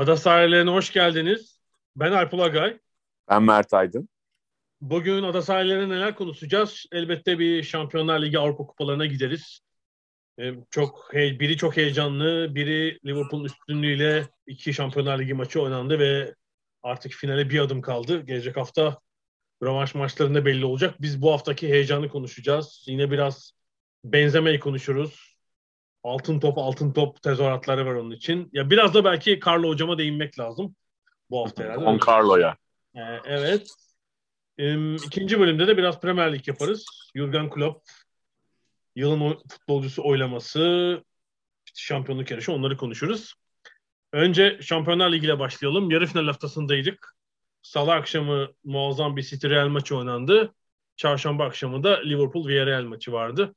Ada sahillerine hoş geldiniz. Ben Alp Ulagay. Ben Mert Aydın. Bugün ada sahillerine neler konuşacağız? Elbette bir Şampiyonlar Ligi Avrupa Kupalarına gideriz. Ee, çok biri çok heyecanlı, biri Liverpool'un üstünlüğüyle iki Şampiyonlar Ligi maçı oynandı ve artık finale bir adım kaldı. Gelecek hafta rövanş maçlarında belli olacak. Biz bu haftaki heyecanı konuşacağız. Yine biraz benzemeyi konuşuruz. Altın top, altın top tezahüratları var onun için. Ya biraz da belki Carlo hocama değinmek lazım bu hafta herhalde. Don Carlo'ya. Ee, evet. Ee, ikinci bölümde de biraz Premier Lig yaparız. Jurgen Klopp yılın futbolcusu oylaması, şampiyonluk yarışı onları konuşuruz. Önce Şampiyonlar Ligi ile başlayalım. Yarı final haftasındaydık. Salı akşamı muazzam bir City Real maçı oynandı. Çarşamba akşamı da Liverpool Villarreal maçı vardı.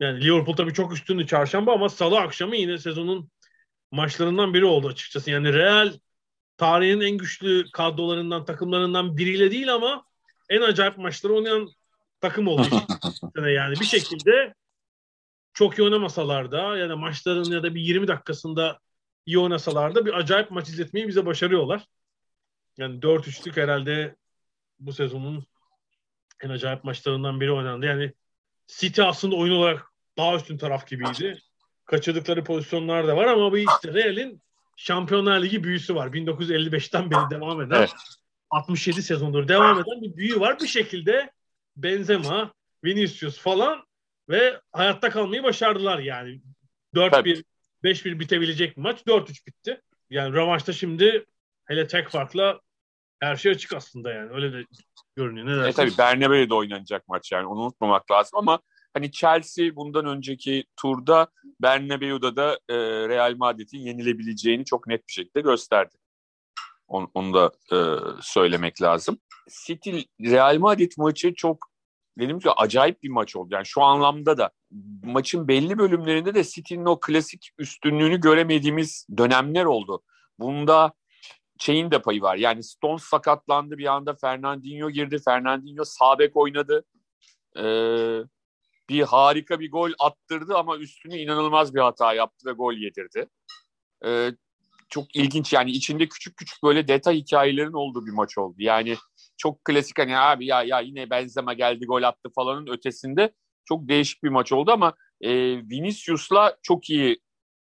Yani Liverpool tabii çok üstündü çarşamba ama salı akşamı yine sezonun maçlarından biri oldu açıkçası. Yani Real tarihin en güçlü kadrolarından, takımlarından biriyle değil ama en acayip maçları oynayan takım oldu. yani bir şekilde çok iyi oynamasalar da ya da maçların ya da bir 20 dakikasında iyi oynasalar da bir acayip maç izletmeyi bize başarıyorlar. Yani 4-3'lük herhalde bu sezonun en acayip maçlarından biri oynandı. Yani City aslında oyun olarak daha üstün taraf gibiydi. Kaçırdıkları pozisyonlar da var ama bu işte Real'in Şampiyonlar Ligi büyüsü var. 1955'ten beri devam eden evet. 67 sezondur devam eden bir büyü var. Bir şekilde Benzema, Vinicius falan ve hayatta kalmayı başardılar yani. 4-1, 5-1 bitebilecek bir maç 4-3 bitti. Yani rövanşta şimdi hele tek farkla her şey açık aslında yani. Öyle de görünüyor. Ne e tabii Bernabeu'de oynanacak maç yani onu unutmamak lazım ama hani Chelsea bundan önceki turda Bernabeu'da da e, Real Madrid'in yenilebileceğini çok net bir şekilde gösterdi. Onu, onu da e, söylemek lazım. City Real Madrid maçı çok dedim ki acayip bir maç oldu. Yani şu anlamda da maçın belli bölümlerinde de City'nin o klasik üstünlüğünü göremediğimiz dönemler oldu. Bunda şeyin de payı var. Yani Stones sakatlandı bir anda Fernandinho girdi. Fernandinho sağ bek oynadı. Ee, bir harika bir gol attırdı ama üstüne inanılmaz bir hata yaptı ve gol yedirdi. Ee, çok ilginç yani içinde küçük küçük böyle detay hikayelerin olduğu bir maç oldu. Yani çok klasik hani abi ya ya yine Benzema geldi gol attı falanın ötesinde çok değişik bir maç oldu ama e, Vinicius'la çok iyi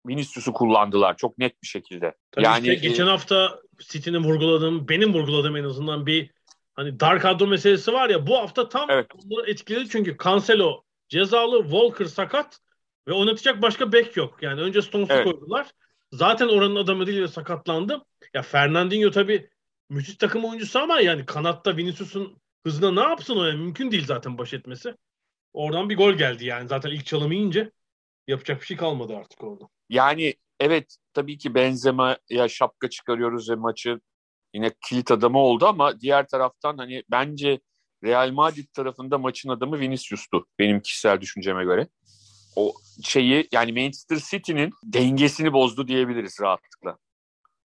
Vinicius'u kullandılar çok net bir şekilde. Tabii yani işte geçen e, hafta City'nin vurguladığım, benim vurguladığım en azından bir hani dar kadro meselesi var ya bu hafta tam evet. onları etkiledi çünkü Cancelo cezalı, Walker sakat ve oynatacak başka bek yok. Yani önce Stones'u evet. koydular. Zaten oranın adamı değil ve sakatlandı. Ya Fernandinho tabii müthiş takım oyuncusu ama yani kanatta Vinicius'un hızına ne yapsın o yani mümkün değil zaten baş etmesi. Oradan bir gol geldi yani zaten ilk çalımı yiyince yapacak bir şey kalmadı artık orada. Yani evet tabii ki Benzema'ya şapka çıkarıyoruz ve maçı yine kilit adamı oldu ama diğer taraftan hani bence Real Madrid tarafında maçın adamı Vinicius'tu benim kişisel düşünceme göre. O şeyi yani Manchester City'nin dengesini bozdu diyebiliriz rahatlıkla.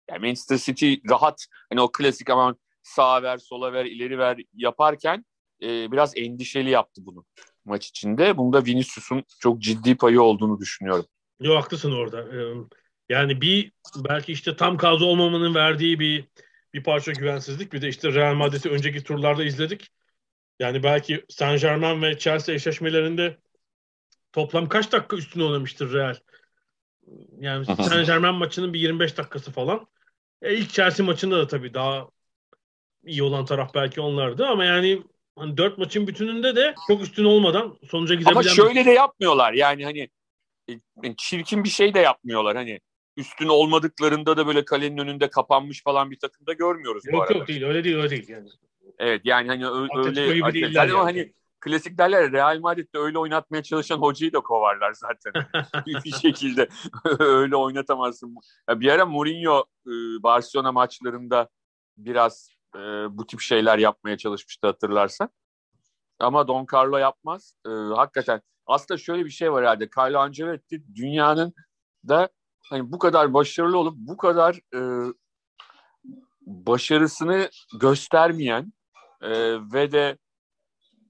Yani Manchester City rahat hani o klasik ama sağa ver, sola ver, ileri ver yaparken e, biraz endişeli yaptı bunu maç içinde. Bunda Vinicius'un çok ciddi payı olduğunu düşünüyorum. Yok haklısın orada. Yani bir belki işte tam kadro olmamanın verdiği bir bir parça güvensizlik. Bir de işte Real Madrid'i önceki turlarda izledik. Yani belki Saint Germain ve Chelsea eşleşmelerinde toplam kaç dakika üstüne oynamıştır Real? Yani Saint Germain maçının bir 25 dakikası falan. E, ilk Chelsea maçında da tabii daha iyi olan taraf belki onlardı ama yani hani dört maçın bütününde de çok üstün olmadan sonuca gidebilen... Ama şöyle de yapmıyorlar yani hani e, çirkin bir şey de yapmıyorlar hani üstün olmadıklarında da böyle kalenin önünde kapanmış falan bir takımda görmüyoruz yok, bu arada. Yok değil öyle değil öyle değil yani. Evet yani hani öyle, öyle yani. hani klasik derler Real Madrid'de öyle oynatmaya çalışan hocayı da kovarlar zaten. bir şekilde öyle oynatamazsın. Ya bir ara Mourinho e, Barcelona maçlarında biraz e, bu tip şeyler yapmaya çalışmıştı hatırlarsan. Ama Don Carlo yapmaz. E, hakikaten aslında şöyle bir şey var herhalde. Carlo Ancelotti dünyanın da hani bu kadar başarılı olup bu kadar e, başarısını göstermeyen e, ve de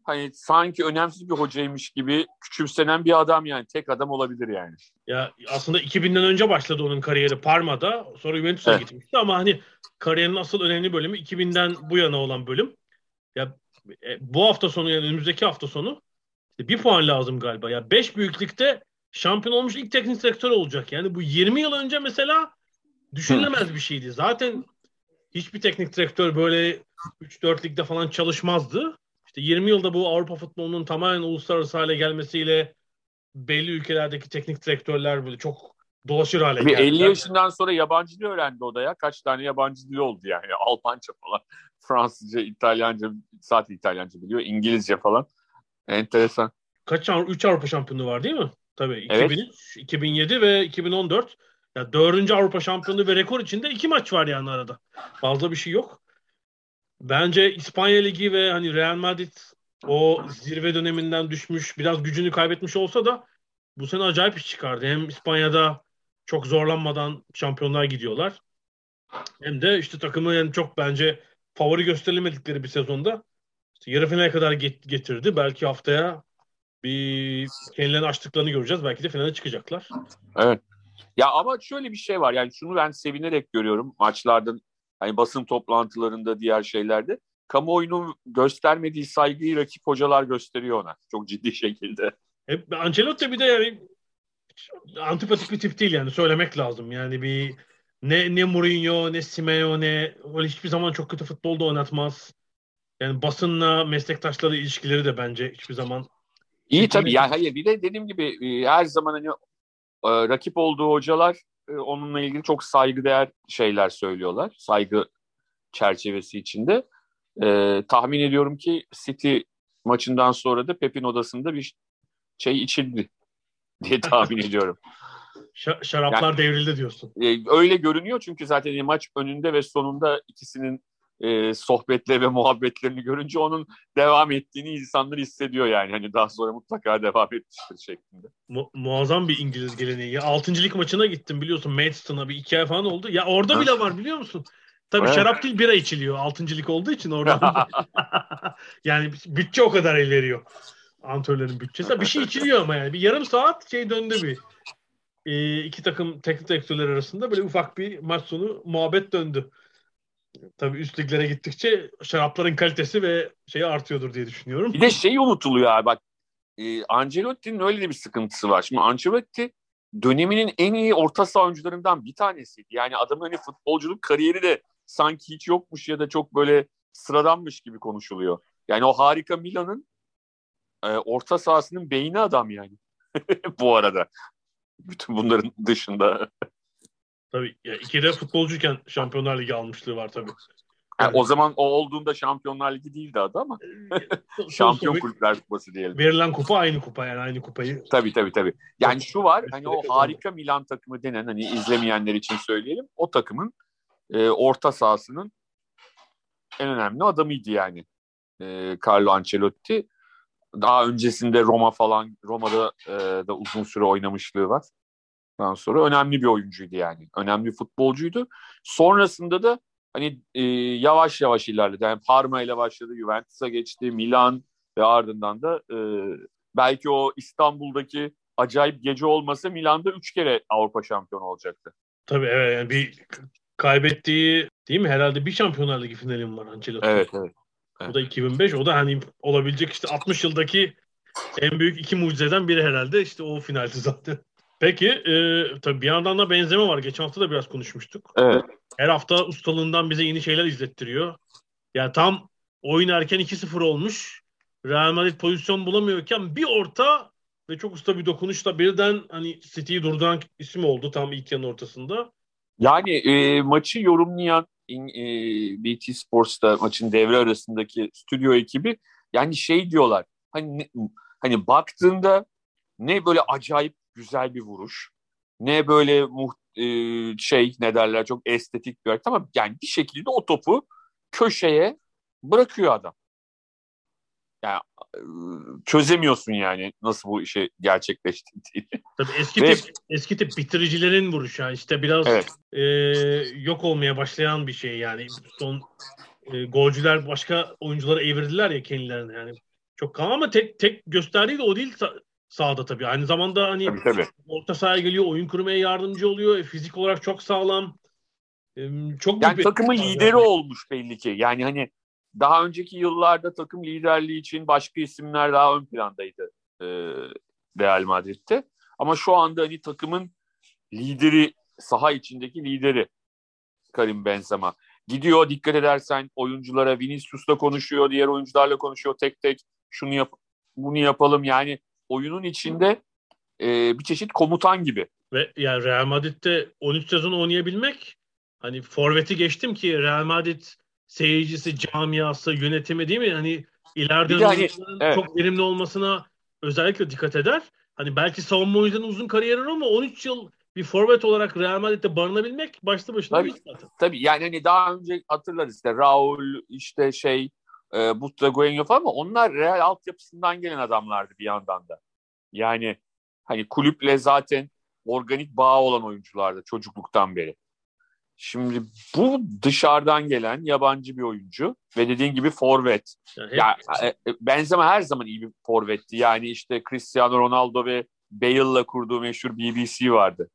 hani sanki önemsiz bir hocaymış gibi küçümsenen bir adam yani. Tek adam olabilir yani. Ya aslında 2000'den önce başladı onun kariyeri Parma'da. Sonra Juventus'a evet. gitmişti ama hani kariyerinin asıl önemli bölümü 2000'den bu yana olan bölüm. Ya e, bu hafta sonu yani önümüzdeki hafta sonu işte bir puan lazım galiba. Ya 5 büyüklükte şampiyon olmuş ilk teknik direktör olacak. Yani bu 20 yıl önce mesela düşünülemez bir şeydi. Zaten hiçbir teknik direktör böyle 3-4 ligde falan çalışmazdı. İşte 20 yılda bu Avrupa futbolunun tamamen uluslararası hale gelmesiyle belli ülkelerdeki teknik direktörler böyle çok dolaşır hale geldi. 50 yaşından sonra yabancı dil öğrendi o da ya. Kaç tane yabancı dil oldu yani. Almanca falan. Fransızca, İtalyanca, zaten İtalyanca biliyor. İngilizce falan. Enteresan. Kaç 3 Avrupa şampiyonu var değil mi? Tabii 2003, evet. 2007 ve 2014. Ya dördüncü Avrupa şampiyonu ve rekor içinde iki maç var yani arada. Fazla bir şey yok. Bence İspanya Ligi ve hani Real Madrid o zirve döneminden düşmüş, biraz gücünü kaybetmiş olsa da bu sene acayip iş çıkardı. Hem İspanya'da çok zorlanmadan şampiyonlar gidiyorlar. Hem de işte takımı yani çok bence favori gösterilemedikleri bir sezonda işte yarı finale kadar getirdi. Belki haftaya bir kendilerini açtıklarını göreceğiz. Belki de finale çıkacaklar. Evet. Ya ama şöyle bir şey var. Yani şunu ben sevinerek görüyorum maçlarda hani basın toplantılarında diğer şeylerde kamuoyunun göstermediği saygıyı rakip hocalar gösteriyor ona. Çok ciddi şekilde. Hep Ancelotti bir de yani antipatik bir tip değil yani söylemek lazım. Yani bir ne ne Mourinho ne Simeone öyle hiçbir zaman çok kötü futbolda oynatmaz. Yani basınla meslektaşları ilişkileri de bence hiçbir zaman İyi tabii ya hayır bir de dediğim gibi e, her zaman hani e, rakip olduğu hocalar e, onunla ilgili çok saygıdeğer şeyler söylüyorlar. Saygı çerçevesi içinde. tahmin ediyorum ki City maçından sonra da Pep'in odasında bir şey içildi diye tahmin ediyorum. Şaraplar yani, devrildi diyorsun. öyle görünüyor çünkü zaten maç önünde ve sonunda ikisinin e, sohbetleri ve muhabbetlerini görünce onun devam ettiğini insanlar hissediyor yani. Hani daha sonra mutlaka devam etmiştir şeklinde. Mu- muazzam bir İngiliz geleneği. Ya, altıncılık maçına gittim biliyorsun Maidstone'a bir iki ay falan oldu. Ya orada bile var biliyor musun? Tabii evet. şarap değil bira içiliyor. Altıncılık olduğu için orada. yani bütçe o kadar ileriyor. Antrenörlerin bütçesi. Bir şey içiliyor ama yani. Bir yarım saat şey döndü bir. Ee, iki takım teknik direktörler arasında böyle ufak bir maç sonu muhabbet döndü. Tabii üst liglere gittikçe şarapların kalitesi ve şeyi artıyordur diye düşünüyorum. Bir de şey unutuluyor abi bak. E, Ancelotti'nin öyle de bir sıkıntısı var. Şimdi Ancelotti döneminin en iyi orta saha oyuncularından bir tanesiydi. Yani adamın hani futbolculuk kariyeri de sanki hiç yokmuş ya da çok böyle sıradanmış gibi konuşuluyor. Yani o harika Milan'ın e, orta sahasının beyni adam yani. Bu arada. Bütün bunların dışında. Tabii ya ikide futbolcuyken Şampiyonlar Ligi almışlığı var tabii. Yani o zaman o olduğunda Şampiyonlar Ligi değildi adı ama ee, Şampiyon Kulüpler Kupası diyelim. Verilen kupa aynı kupa yani aynı kupayı. Tabii tabii tabii. Yani şu var hani o harika Milan takımı denen hani izlemeyenler için söyleyelim. O takımın e, orta sahasının en önemli adamıydı yani. E, Carlo Ancelotti. Daha öncesinde Roma falan Roma'da e, da uzun süre oynamışlığı var. Ondan sonra önemli bir oyuncuydu yani. Önemli bir futbolcuydu. Sonrasında da hani e, yavaş yavaş ilerledi. Yani Parma ile başladı, Juventus'a geçti, Milan ve ardından da e, belki o İstanbul'daki acayip gece olmasa Milan'da üç kere Avrupa şampiyonu olacaktı. Tabii evet yani bir kaybettiği değil mi? Herhalde bir Şampiyonlar Ligi finalim var Ancelotti. Evet evet. evet. O da 2005. O da hani olabilecek işte 60 yıldaki en büyük iki mucizeden biri herhalde. işte o finaldi zaten. Peki e, tabii bir yandan da benzeme var. Geçen hafta da biraz konuşmuştuk. Evet. Her hafta ustalığından bize yeni şeyler izlettiriyor. Yani tam oyun erken 2-0 olmuş. Real Madrid pozisyon bulamıyorken bir orta ve çok usta bir dokunuşla birden hani City'yi durduran isim oldu tam ilk yanın ortasında. Yani e, maçı yorumlayan e, BT Sports'ta maçın devre arasındaki stüdyo ekibi yani şey diyorlar hani hani baktığında ne böyle acayip güzel bir vuruş ne böyle muht e, şey ne derler çok estetik bir hareket ama yani bir şekilde o topu köşeye bırakıyor adam. Yani e, çözemiyorsun yani nasıl bu işi gerçekleştirdiğini. Tabii eski Ve, tip eski tip bitiricilerin vuruşu yani işte biraz evet. e, yok olmaya başlayan bir şey yani son e, golcüler başka oyuncuları evirdiler ya kendilerine yani çok kalın ama tek tek gösterdiği de o değil sahada tabii. Aynı zamanda hani tabii, tabii. orta sahaya geliyor, oyun kurmaya yardımcı oluyor. E, fizik olarak çok sağlam. E, çok yani takımın lideri yani. olmuş belli ki. Yani hani daha önceki yıllarda takım liderliği için başka isimler daha ön plandaydı e, Real Madrid'de. Ama şu anda hani takımın lideri, saha içindeki lideri Karim Benzema. Gidiyor dikkat edersen oyunculara Vinicius'la konuşuyor, diğer oyuncularla konuşuyor tek tek. Şunu yap, bunu yapalım yani oyunun içinde e, bir çeşit komutan gibi. Ve yani Real Madrid'de 13 sezon oynayabilmek hani forveti geçtim ki Real Madrid seyircisi, camiası, yönetimi değil mi? Hani ileride hani, evet. çok verimli olmasına özellikle dikkat eder. Hani belki savunma oyuncularının uzun kariyeri ama 13 yıl bir forvet olarak Real Madrid'de barınabilmek başlı başına tabii, bir zaten. Tabii yani hani daha önce hatırlarız işte Raul işte şey e, Butragueño falan ama onlar Real altyapısından gelen adamlardı bir yandan da. Yani hani kulüple zaten organik bağ olan oyunculardı çocukluktan beri. Şimdi bu dışarıdan gelen yabancı bir oyuncu ve dediğin gibi forvet. Yani ya e, e, Benzema her zaman iyi bir forvetti. Yani işte Cristiano Ronaldo ve Bale'la kurduğu meşhur BBC vardı.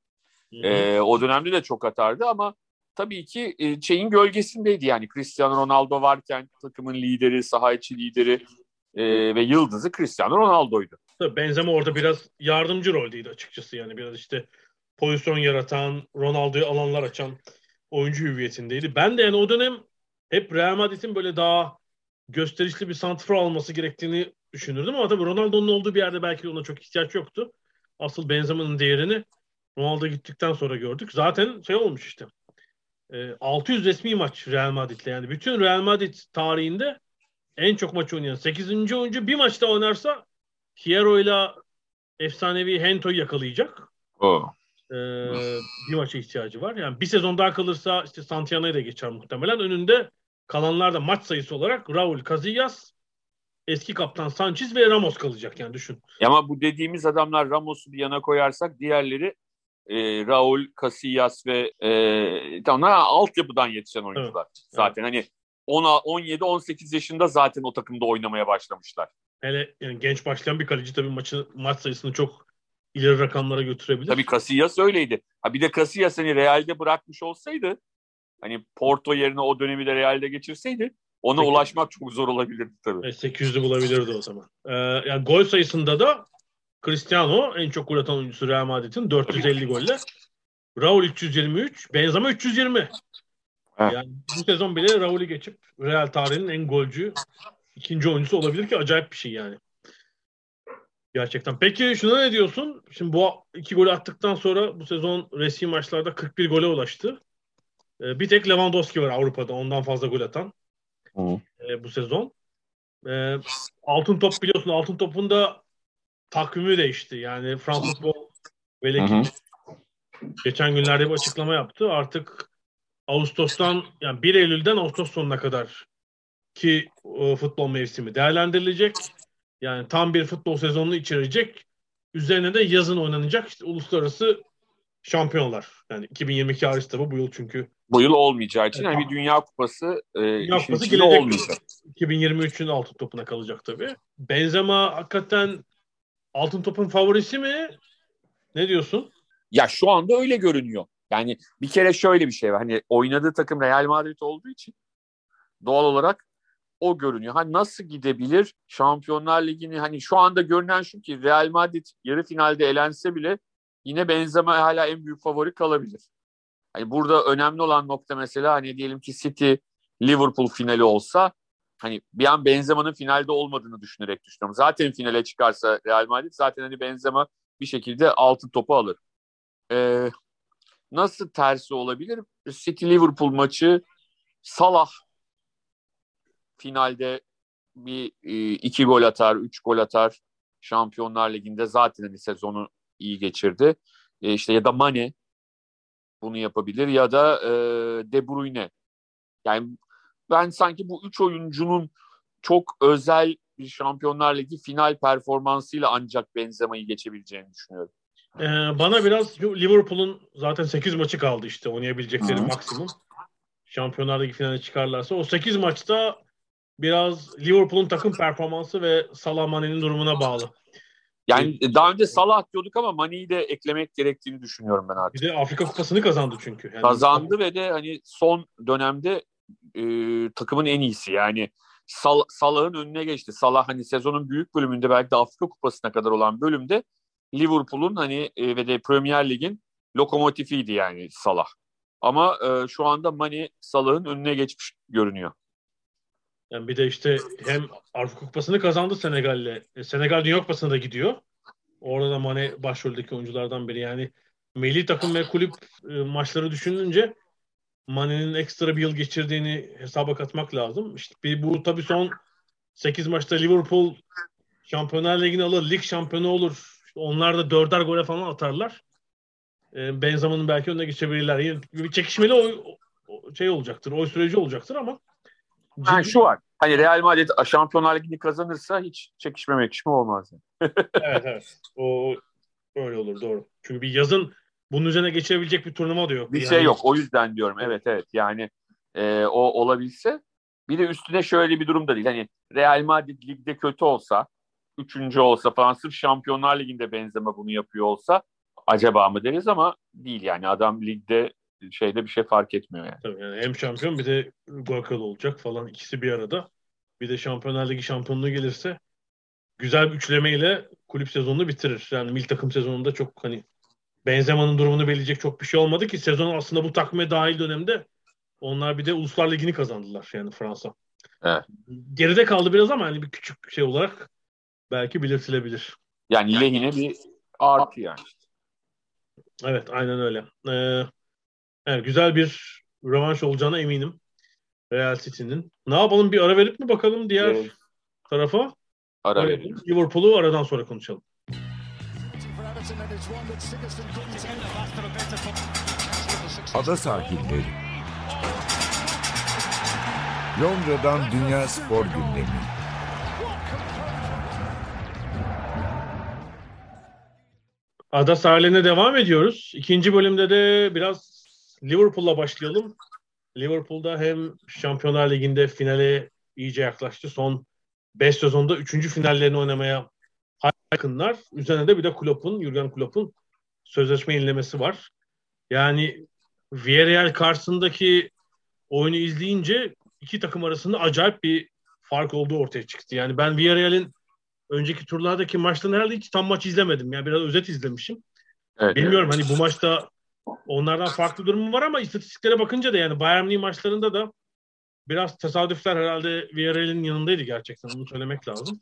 Ee, o dönemde de çok atardı ama tabii ki e, şeyin gölgesindeydi yani Cristiano Ronaldo varken takımın lideri, saha içi lideri e, ve yıldızı Cristiano Ronaldo'ydu. Tabii Benzema orada biraz yardımcı roldeydi açıkçası yani biraz işte pozisyon yaratan, Ronaldo'yu alanlar açan oyuncu hüviyetindeydi. Ben de yani o dönem hep Real Madrid'in böyle daha gösterişli bir santrfor alması gerektiğini düşünürdüm ama tabii Ronaldo'nun olduğu bir yerde belki ona çok ihtiyaç yoktu. Asıl Benzema'nın değerini Ronaldo gittikten sonra gördük. Zaten şey olmuş işte. 600 ee, resmi maç Real Madrid'le yani bütün Real Madrid tarihinde en çok maç oynayan 8. oyuncu bir maçta oynarsa Hierro ile efsanevi Hento'yu yakalayacak. Oh. Ee, bir maça ihtiyacı var. Yani bir sezon daha kalırsa işte Santiano'ya da geçer muhtemelen. Önünde kalanlar da maç sayısı olarak Raul Casillas, eski kaptan Sanchez ve Ramos kalacak yani düşün. Ama bu dediğimiz adamlar Ramos'u bir yana koyarsak diğerleri e, Raul, Casillas ve e, onlar altyapıdan yetişen oyuncular. Evet. Zaten evet. hani 17-18 yaşında zaten o takımda oynamaya başlamışlar. Hele yani genç başlayan bir kaleci tabii maçı maç sayısını çok ileri rakamlara götürebilir. Tabii Casillas öyleydi. Ha bir de Casillas hani Real'de bırakmış olsaydı hani Porto yerine o dönemi de Real'de geçirseydi ona Peki. ulaşmak çok zor olabilirdi tabii. E, 800'ü bulabilirdi o zaman. Ee, yani gol sayısında da Cristiano en çok gol atan oyuncusu Real Madrid'in 450 golle. Raul 323, Benzema 320. Heh. Yani bu sezon bile Raul'ü geçip Real tarihinin en golcü ikinci oyuncusu olabilir ki acayip bir şey yani. Gerçekten. Peki şuna ne diyorsun? Şimdi bu iki gol attıktan sonra bu sezon resmi maçlarda 41 gole ulaştı. Ee, bir tek Lewandowski var Avrupa'da ondan fazla gol atan ee, bu sezon. Ee, altın top biliyorsun altın topun da takvimi değişti. Yani Fransız futbol Veleki geçen günlerde bir açıklama yaptı. Artık Ağustos'tan yani 1 Eylül'den Ağustos sonuna kadar ki e, futbol mevsimi değerlendirilecek. Yani tam bir futbol sezonunu içerecek. Üzerine de yazın oynanacak işte uluslararası şampiyonlar. Yani 2022 hariç tabi bu yıl çünkü. Bu yıl olmayacağı için evet, yani bir Dünya Kupası, e, Dünya Kupası gelecek. Olmayacak. 2023'ün altın topuna kalacak tabii. Benzema hakikaten altın topun favorisi mi? Ne diyorsun? Ya şu anda öyle görünüyor. Yani bir kere şöyle bir şey var. Hani oynadığı takım Real Madrid olduğu için doğal olarak o görünüyor. Hani nasıl gidebilir Şampiyonlar Ligi'ni hani şu anda görünen şu ki Real Madrid yarı finalde elense bile yine Benzema hala en büyük favori kalabilir. Hani burada önemli olan nokta mesela hani diyelim ki City Liverpool finali olsa hani bir an Benzema'nın finalde olmadığını düşünerek düşünüyorum. Zaten finale çıkarsa Real Madrid zaten hani Benzema bir şekilde altın topu alır. Ee, nasıl tersi olabilir? City Liverpool maçı Salah finalde bir e, iki gol atar, üç gol atar. Şampiyonlar Ligi'nde zaten hani sezonu iyi geçirdi. E, işte ya da Mane bunu yapabilir ya da e, De Bruyne. Yani ben sanki bu üç oyuncunun çok özel bir Şampiyonlar Ligi final performansıyla ancak Benzema'yı geçebileceğini düşünüyorum. Ee, bana biraz Liverpool'un zaten 8 maçı kaldı işte oynayabilecekleri Hı. maksimum. Şampiyonlar Ligi finaline çıkarlarsa. O 8 maçta biraz Liverpool'un takım performansı ve Salah Mane'nin durumuna bağlı. Yani daha önce Salah diyorduk ama Mane'yi de eklemek gerektiğini düşünüyorum ben artık. Bir de Afrika Kupası'nı kazandı çünkü. Yani kazandı ve de hani son dönemde e, takımın en iyisi. Yani Sal Salah'ın önüne geçti. Salah hani sezonun büyük bölümünde belki de Afrika Kupası'na kadar olan bölümde Liverpool'un hani e, ve de Premier Lig'in lokomotifiydi yani Salah. Ama e, şu anda Mane Salah'ın önüne geçmiş görünüyor. Yani bir de işte hem Afrika Kupası'nı kazandı Senegal'le. E, Senegal Dünya Kupası'na da gidiyor. Orada da Mane başroldeki oyunculardan biri. Yani milli takım ve kulüp e, maçları düşününce Mane'nin ekstra bir yıl geçirdiğini hesaba katmak lazım. İşte bir, bu tabii son 8 maçta Liverpool Şampiyonlar Ligi'ni alır, lig şampiyonu olur. İşte onlar da dörder gole falan atarlar. E, Benzema'nın belki önüne geçebilirler. Yine bir çekişmeli oy, şey olacaktır, oy süreci olacaktır ama yani şu var. Hani Real Madrid Şampiyonlar Ligi'ni kazanırsa hiç çekişme mekişme olmaz. Yani. evet evet. O öyle olur doğru. Çünkü bir yazın bunun üzerine geçebilecek bir turnuva da yok. Bir yani. şey yok. O yüzden diyorum. Evet evet. Yani e, o olabilse bir de üstüne şöyle bir durum da değil. Hani Real Madrid ligde kötü olsa, üçüncü olsa falan sırf Şampiyonlar Ligi'nde benzeme bunu yapıyor olsa acaba mı deriz ama değil yani adam ligde şeyde bir şey fark etmiyor yani. Tabii yani hem şampiyon bir de gol kralı olacak falan ikisi bir arada. Bir de Şampiyonlar Ligi şampiyonluğu gelirse güzel bir üçlemeyle kulüp sezonunu bitirir. Yani mil takım sezonunda çok hani Benzema'nın durumunu belirleyecek çok bir şey olmadı ki sezon aslında bu takvime dahil dönemde onlar bir de Uluslar Ligi'ni kazandılar yani Fransa. Evet. Geride kaldı biraz ama hani bir küçük şey olarak belki belirtilebilir. Yani lehine bir artı yani. Evet aynen öyle. Ee, evet, güzel bir rövanş olacağına eminim. Real City'nin. Ne yapalım bir ara verip mi bakalım diğer evet. tarafa? Ara verelim. Liverpool'u aradan sonra konuşalım. Ada sahilleri. Londra'dan Dünya Spor Gündemi. Ada sahiline devam ediyoruz. İkinci bölümde de biraz Liverpool'la başlayalım. Liverpool'da hem Şampiyonlar Ligi'nde finale iyice yaklaştı. Son 5 sezonda 3. finallerini oynamaya yakınlar. Üzerine de bir de Klopp'un, Jurgen Klopp'un sözleşme yenilemesi var. Yani Villarreal karşısındaki oyunu izleyince iki takım arasında acayip bir fark olduğu ortaya çıktı. Yani ben Villarreal'in önceki turlardaki maçtan herhalde hiç tam maç izlemedim. Yani biraz özet izlemişim. Evet, Bilmiyorum evet. hani bu maçta onlardan farklı durumu var ama istatistiklere bakınca da yani Bayern Münih maçlarında da biraz tesadüfler herhalde Villarreal'in yanındaydı gerçekten. Onu söylemek lazım.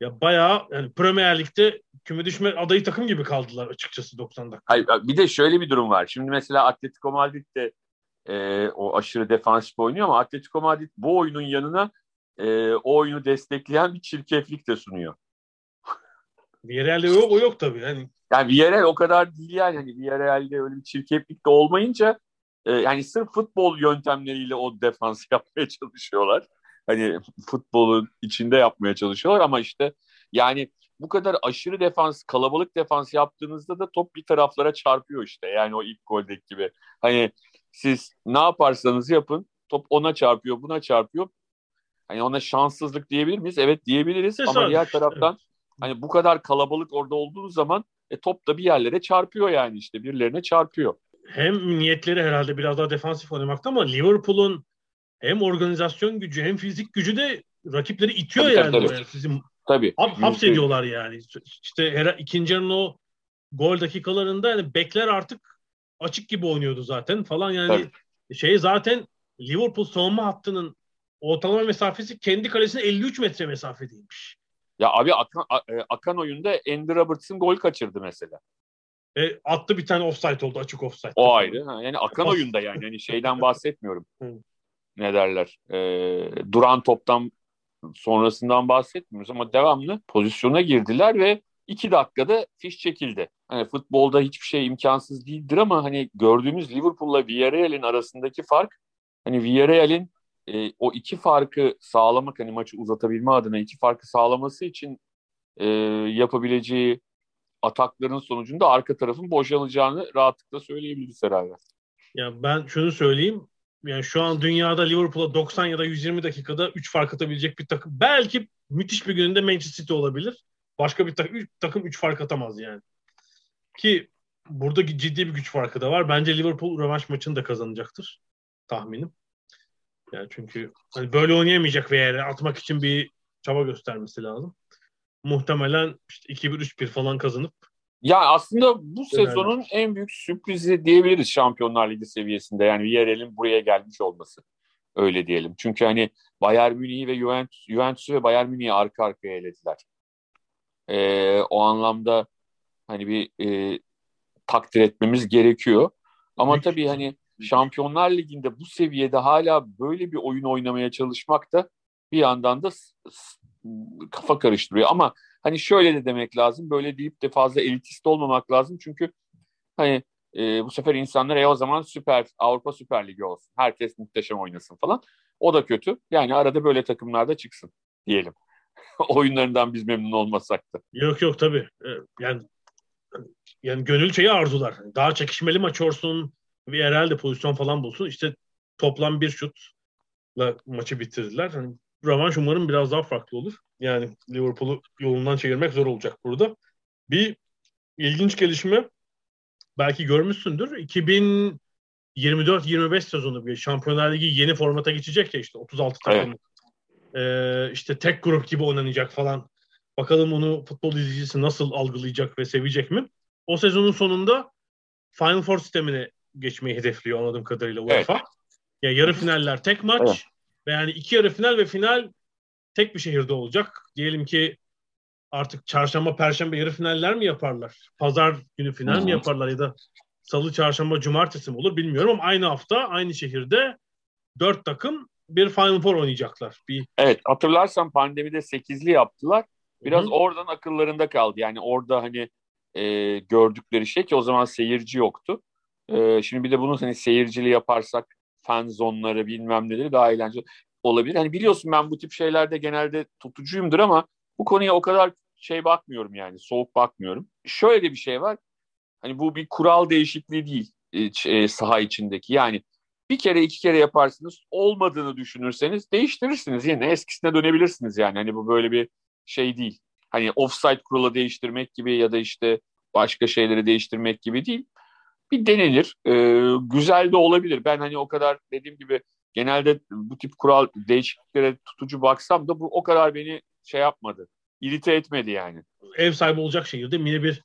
Ya bayağı yani Premier Lig'de küme düşme adayı takım gibi kaldılar açıkçası 90 dakika. Hayır, bir de şöyle bir durum var. Şimdi mesela Atletico Madrid de e, o aşırı defansif oynuyor ama Atletico Madrid bu oyunun yanına e, o oyunu destekleyen bir çirkeflik de sunuyor. Villarreal'de yok, o yok tabii. Yani yani Villarreal o kadar değil yani. Hani Villarreal'de öyle bir çirkeflik de olmayınca e, yani sırf futbol yöntemleriyle o defans yapmaya çalışıyorlar. Hani futbolun içinde yapmaya çalışıyorlar ama işte yani bu kadar aşırı defans, kalabalık defans yaptığınızda da top bir taraflara çarpıyor işte. Yani o ilk goldeki gibi. Hani siz ne yaparsanız yapın top ona çarpıyor, buna çarpıyor. Hani ona şanssızlık diyebilir miyiz? Evet diyebiliriz Tesadüf. ama diğer taraftan hani bu kadar kalabalık orada olduğu zaman e, top da bir yerlere çarpıyor yani işte birilerine çarpıyor. Hem niyetleri herhalde biraz daha defansif oynamakta ama Liverpool'un hem organizasyon gücü hem fizik gücü de rakipleri itiyor tabii, yani. Tabii, tabii. Sizin tabii. Hap, hapsediyorlar yani. İşte her, ikinci yarının o gol dakikalarında yani bekler artık açık gibi oynuyordu zaten falan yani tabii. şey zaten Liverpool savunma hattının ortalama mesafesi kendi kalesine 53 metre mesafedeymiş. Ya abi akan, e, akan oyunda Andy Robertson gol kaçırdı mesela. E, attı bir tane offside oldu açık offside. O ayrı. Ha, yani akan oyunda yani. yani şeyden bahsetmiyorum. ne derler? E, duran toptan sonrasından bahsetmiyoruz ama devamlı pozisyona girdiler ve iki dakikada fiş çekildi. Hani futbolda hiçbir şey imkansız değildir ama hani gördüğümüz Liverpool'la Villarreal'in arasındaki fark hani Villarreal'in e, o iki farkı sağlamak hani maçı uzatabilme adına iki farkı sağlaması için e, yapabileceği atakların sonucunda arka tarafın boşalacağını rahatlıkla söyleyebiliriz herhalde. Ya ben şunu söyleyeyim. Yani şu an dünyada Liverpool'a 90 ya da 120 dakikada 3 fark atabilecek bir takım. Belki müthiş bir gününde Manchester City olabilir. Başka bir takım 3 takım 3 fark atamaz yani. Ki burada ciddi bir güç farkı da var. Bence Liverpool rövanş maçını da kazanacaktır. Tahminim. Yani çünkü hani böyle oynayamayacak ve yere atmak için bir çaba göstermesi lazım. Muhtemelen işte 2-1-3-1 falan kazanıp ya aslında bu Önemli. sezonun en büyük sürprizi diyebiliriz Şampiyonlar Ligi seviyesinde. Yani Villarreal'in buraya gelmiş olması. Öyle diyelim. Çünkü hani Bayern Münih'i ve Juventus, Juventus'u ve Bayern Münih'i arka arkaya elediler. Ee, o anlamda hani bir e, takdir etmemiz gerekiyor. Ama Büyük- tabii hani Şampiyonlar Ligi'nde bu seviyede hala böyle bir oyun oynamaya çalışmak da bir yandan da kafa karıştırıyor. Ama hani şöyle de demek lazım. Böyle deyip de fazla elitist olmamak lazım. Çünkü hani e, bu sefer insanlar e o zaman süper Avrupa Süper Ligi olsun. Herkes muhteşem oynasın falan. O da kötü. Yani arada böyle takımlar da çıksın diyelim. Oyunlarından biz memnun olmasak da. Yok yok tabii. Ee, Yani yani gönül şeyi arzular. Daha çekişmeli maç olsun ve herhalde pozisyon falan bulsun. İşte toplam bir şutla maçı bitirdiler. Hani rövanş umarım biraz daha farklı olur. Yani Liverpool'u yolundan çevirmek zor olacak burada. Bir ilginç gelişme belki görmüşsündür. 2024-25 sezonu bir Şampiyonlar Ligi yeni formata geçecek ya işte 36 takım. Ee, işte tek grup gibi oynanacak falan. Bakalım onu futbol izleyicisi nasıl algılayacak ve sevecek mi? O sezonun sonunda Final Four sistemine geçmeyi hedefliyor anladığım kadarıyla UEFA. Ya yarı finaller tek maç Evet. Ve yani iki yarı final ve final tek bir şehirde olacak. Diyelim ki artık çarşamba, perşembe yarı finaller mi yaparlar? Pazar günü final mi yaparlar ya da salı, çarşamba, cumartesi mi olur bilmiyorum ama aynı hafta aynı şehirde dört takım bir Final Four oynayacaklar. Bir Evet hatırlarsan pandemide 8'li yaptılar. Biraz Hı hı. oradan akıllarında kaldı. Yani orada hani e, gördükleri şey ki o zaman seyirci yoktu. E, şimdi bir de bunu hani seyircili yaparsak fan zonları bilmem neleri daha eğlenceli olabilir. Hani biliyorsun ben bu tip şeylerde genelde tutucuyumdur ama bu konuya o kadar şey bakmıyorum yani soğuk bakmıyorum. Şöyle bir şey var. Hani bu bir kural değişikliği değil e, saha içindeki. Yani bir kere iki kere yaparsınız olmadığını düşünürseniz değiştirirsiniz yine eskisine dönebilirsiniz yani hani bu böyle bir şey değil. Hani offside kuralı değiştirmek gibi ya da işte başka şeyleri değiştirmek gibi değil. Bir denilir. Ee, güzel de olabilir. Ben hani o kadar dediğim gibi genelde bu tip kural değişikliklere tutucu baksam da bu o kadar beni şey yapmadı. İrite etmedi yani. ev sahibi olacak şehirde yine bir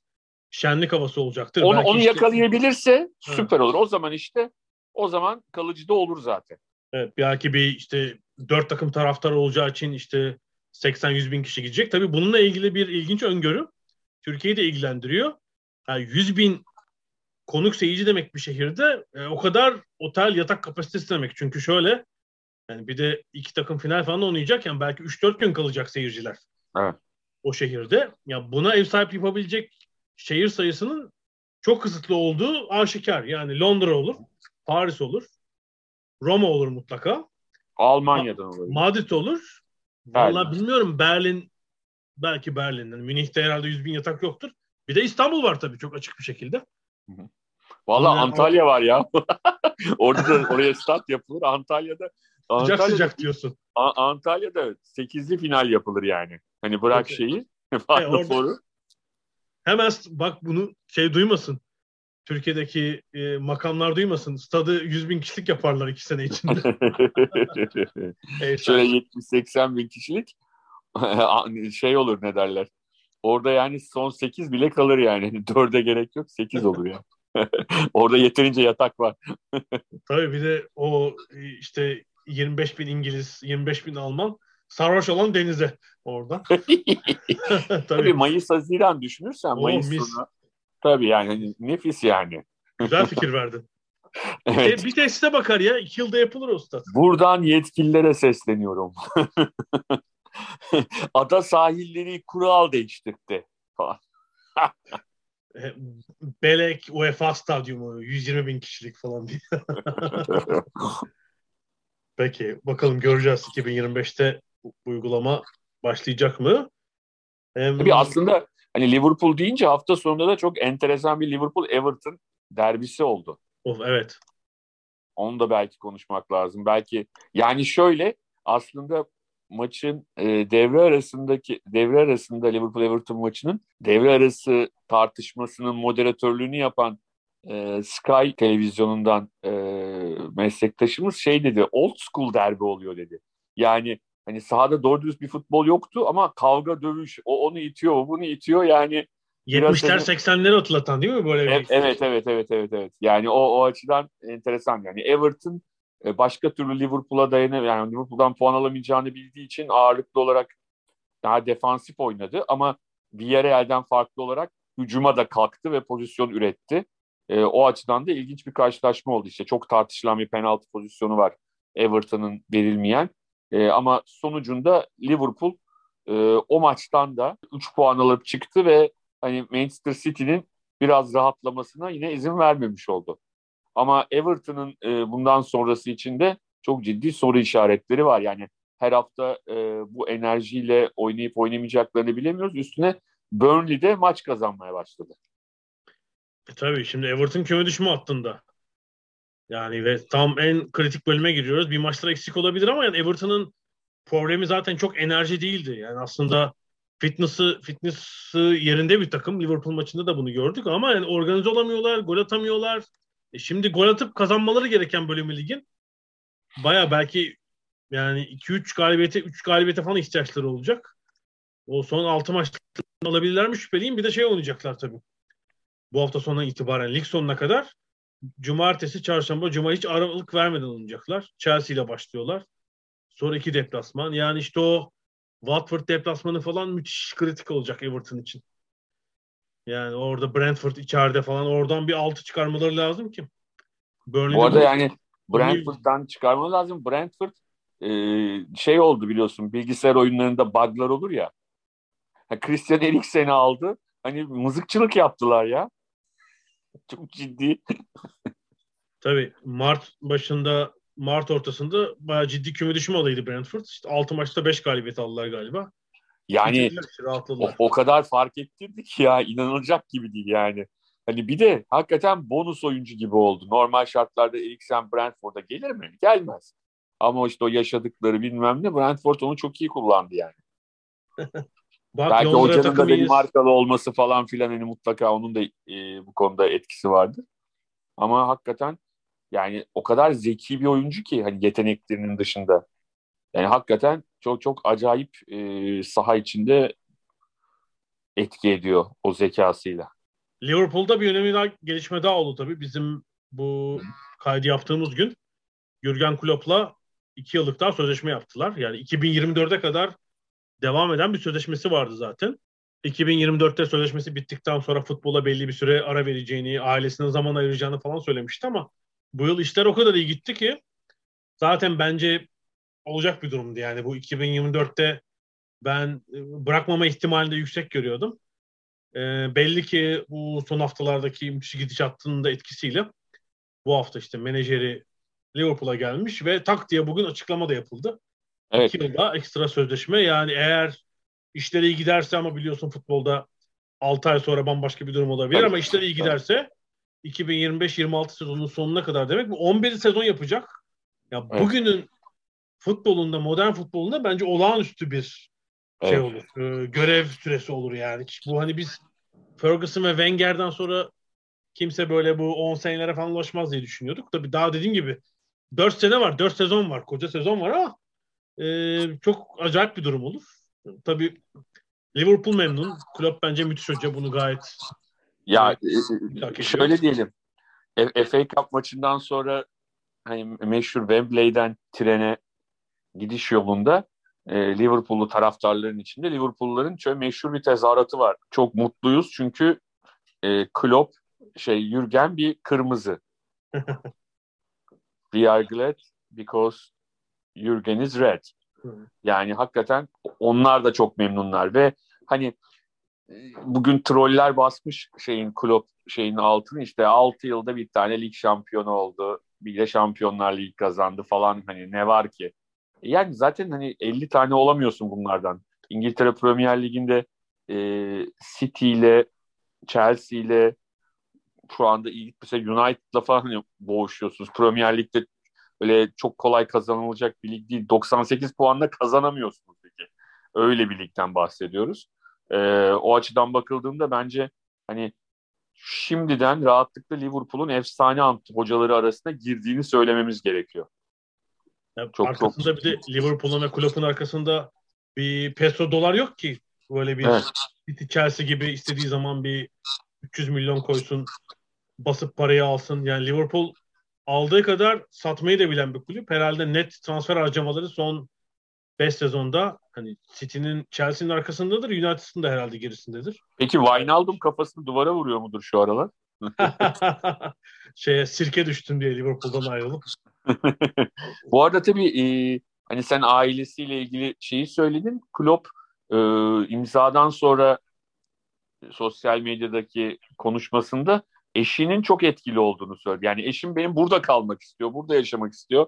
şenlik havası olacaktır. Onu, Belki onu işte- yakalayabilirse süper olur. O zaman işte o zaman kalıcı da olur zaten. Evet, belki bir işte dört takım taraftar olacağı için işte 80-100 bin kişi gidecek. Tabii bununla ilgili bir ilginç öngörü Türkiye'yi de ilgilendiriyor. Yani 100 bin konuk seyirci demek bir şehirde e, o kadar otel yatak kapasitesi demek. Çünkü şöyle yani bir de iki takım final falan oynayacakken belki 3-4 gün kalacak seyirciler. Evet. O şehirde. Ya buna ev sahipliği yapabilecek şehir sayısının çok kısıtlı olduğu aşikar. Yani Londra olur, Paris olur, Roma olur mutlaka. Almanya'dan olabilir. Madrid olur. Berlin. bilmiyorum Berlin belki Berlin'den. Münih'te herhalde 100 bin yatak yoktur. Bir de İstanbul var tabii çok açık bir şekilde. Valla Antalya var ya. Orada da oraya stat yapılır. Antalya'da Sıcak Antalya'da, sıcak diyorsun. A- Antalya'da 8'li final yapılır yani. Hani bırak Evet. şeyi. E, Final orada- Four'u. Hemen bak bunu şey duymasın. Türkiye'deki e, makamlar duymasın. Stadı 100 bin kişilik yaparlar iki sene içinde. E, Şöyle 70-80 bin kişilik şey olur ne derler. Orada yani son 8 bile kalır yani. Hani 4'e gerek yok 8 olur ya. Orada yeterince yatak var. Tabii bir de o işte 25 bin İngiliz, 25 bin Alman sarhoş olan denize orada. Tabii Tabii Mayıs Haziran düşünürsen Oo, Mayıs mis. sonu. Tabii yani nefis yani. güzel fikir verdin. Evet. E, bir tesiste bakar ya. iki yılda yapılır o stat. Buradan yetkililere sesleniyorum. Ada sahilleri kural değiştirdi falan. Belek UEFA stadyumu 120 bin kişilik falan diye. Peki bakalım göreceğiz 2025'te bu uygulama başlayacak mı? Hem... Tabii aslında hani Liverpool deyince hafta sonunda da çok enteresan bir Liverpool-Everton derbisi oldu. Of evet. Onu da belki konuşmak lazım. Belki yani şöyle aslında maçın e, devre arasındaki devre arasında Liverpool Everton maçının devre arası tartışmasının moderatörlüğünü yapan e, Sky televizyonundan e, meslektaşımız şey dedi old school derbi oluyor dedi. Yani hani sahada doğru dürüst bir futbol yoktu ama kavga dövüş o onu itiyor o bunu itiyor yani 70'ler 80'leri hatırlatan değil mi böyle bir evet, evet evet evet evet evet. Yani o o açıdan enteresan yani Everton başka türlü Liverpool'a dayanır yani Liverpool'dan puan alamayacağını bildiği için ağırlıklı olarak daha defansif oynadı ama Villarreal'den farklı olarak hücuma da kalktı ve pozisyon üretti. E, o açıdan da ilginç bir karşılaşma oldu işte. Çok tartışılan bir penaltı pozisyonu var Everton'ın verilmeyen. E, ama sonucunda Liverpool e, o maçtan da 3 puan alıp çıktı ve hani Manchester City'nin biraz rahatlamasına yine izin vermemiş oldu. Ama Everton'ın e, bundan sonrası için de çok ciddi soru işaretleri var. Yani her hafta e, bu enerjiyle oynayıp oynamayacaklarını bilemiyoruz. Üstüne Burnley'de maç kazanmaya başladı. E, tabii şimdi Everton küme düşme hattında. Yani ve tam en kritik bölüme giriyoruz. Bir maçlar eksik olabilir ama yani Everton'ın problemi zaten çok enerji değildi. Yani aslında fitness'ı fitness'ı yerinde bir takım. Liverpool maçında da bunu gördük ama yani organize olamıyorlar, gol atamıyorlar. E şimdi gol atıp kazanmaları gereken bölümü ligin. Baya belki yani 2-3 galibiyete 3 galibiyete falan ihtiyaçları olacak. O son 6 maçta alabilirler mi şüpheliyim. Bir de şey oynayacaklar tabii. Bu hafta sonuna itibaren lig sonuna kadar cumartesi, çarşamba, cuma hiç aralık vermeden oynayacaklar. Chelsea ile başlıyorlar. Sonra iki deplasman. Yani işte o Watford deplasmanı falan müthiş kritik olacak Everton için. Yani orada Brentford içeride falan oradan bir altı çıkarmaları lazım ki. Burnley'de Bu arada bu... yani Brentford'dan çıkarmaları lazım. Brentford e, şey oldu biliyorsun bilgisayar oyunlarında bug'lar olur ya. Ha, Christian Eriksen'i aldı. Hani mızıkçılık yaptılar ya. Çok ciddi. Tabii Mart başında Mart ortasında bayağı ciddi küme düşme olayıydı Brentford. İşte 6 maçta 5 galibiyet aldılar galiba. Yani o, o kadar fark ettirdi ki ya inanılacak gibi değil yani. Hani bir de hakikaten bonus oyuncu gibi oldu. Normal şartlarda Eriksen Brentford'a gelir mi? Gelmez. Ama işte o yaşadıkları bilmem ne Brentford onu çok iyi kullandı yani. Bak, Belki hocanın da benim markalı olması falan filan hani mutlaka onun da e, bu konuda etkisi vardı. Ama hakikaten yani o kadar zeki bir oyuncu ki hani yeteneklerinin dışında. Yani hakikaten çok çok acayip e, saha içinde etki ediyor o zekasıyla. Liverpool'da bir önemli daha gelişme daha oldu tabii. Bizim bu kaydı yaptığımız gün Jurgen Klopp'la iki yıllık daha sözleşme yaptılar. Yani 2024'e kadar devam eden bir sözleşmesi vardı zaten. 2024'te sözleşmesi bittikten sonra futbola belli bir süre ara vereceğini, ailesine zaman ayıracağını falan söylemişti ama bu yıl işler o kadar iyi gitti ki zaten bence olacak bir durumdu yani bu 2024'te ben e, bırakmama ihtimalini de yüksek görüyordum. E, belli ki bu son haftalardaki müthiş gidişatının da etkisiyle bu hafta işte menajeri Liverpool'a gelmiş ve tak diye bugün açıklama da yapıldı. Evet. İki yılda ekstra sözleşme yani eğer işleri iyi giderse ama biliyorsun futbolda 6 ay sonra bambaşka bir durum olabilir evet. ama işleri iyi giderse 2025-26 sezonun sonuna kadar demek bu 11 sezon yapacak. Ya evet. Futbolunda, modern futbolunda bence olağanüstü bir şey evet. olur. Ee, görev süresi olur yani. Bu hani biz Ferguson ve Wenger'den sonra kimse böyle bu 10 senelere falan ulaşmaz diye düşünüyorduk. Tabii daha dediğim gibi 4 sene var, 4 sezon var, koca sezon var ama e, çok acayip bir durum olur. Tabii Liverpool memnun. Klopp bence müthiş hoca bunu gayet ya e, şöyle diyelim. FA Cup maçından sonra hani meşhur Wembley'den trene gidiş yolunda e, Liverpool'lu taraftarların içinde Liverpool'ların şöyle meşhur bir tezahüratı var. Çok mutluyuz çünkü e, Klopp şey Jürgen bir kırmızı. We are glad because Jürgen is red. Yani hakikaten onlar da çok memnunlar ve hani e, bugün troller basmış şeyin Klopp şeyin altını işte 6 yılda bir tane lig şampiyonu oldu. Bir de Şampiyonlar Ligi kazandı falan hani ne var ki? Yani zaten hani 50 tane olamıyorsun bunlardan. İngiltere Premier Ligi'nde e, City ile Chelsea ile şu anda iyi mesela United'la falan hani boğuşuyorsunuz. Premier Lig'de öyle çok kolay kazanılacak bir lig değil. 98 puanla kazanamıyorsunuz peki. Öyle bir ligden bahsediyoruz. Ee, o açıdan bakıldığında bence hani şimdiden rahatlıkla Liverpool'un efsane hocaları arasında girdiğini söylememiz gerekiyor. Ya çok, arkasında çok... bir de Liverpool'un ve Klopp'un arkasında bir peso dolar yok ki. Böyle bir evet. City Chelsea gibi istediği zaman bir 300 milyon koysun basıp parayı alsın. Yani Liverpool aldığı kadar satmayı da bilen bir kulüp. Herhalde net transfer harcamaları son 5 sezonda hani City'nin Chelsea'nin arkasındadır. United'ın da herhalde gerisindedir. Peki Wijnaldum kafasını duvara vuruyor mudur şu aralar? Şeye sirke düştüm diye Liverpool'dan ayrılıp. Bu arada tabii e, hani sen ailesiyle ilgili şeyi söyledin. Klopp e, imzadan sonra sosyal medyadaki konuşmasında eşinin çok etkili olduğunu söyledi. Yani eşim benim burada kalmak istiyor, burada yaşamak istiyor.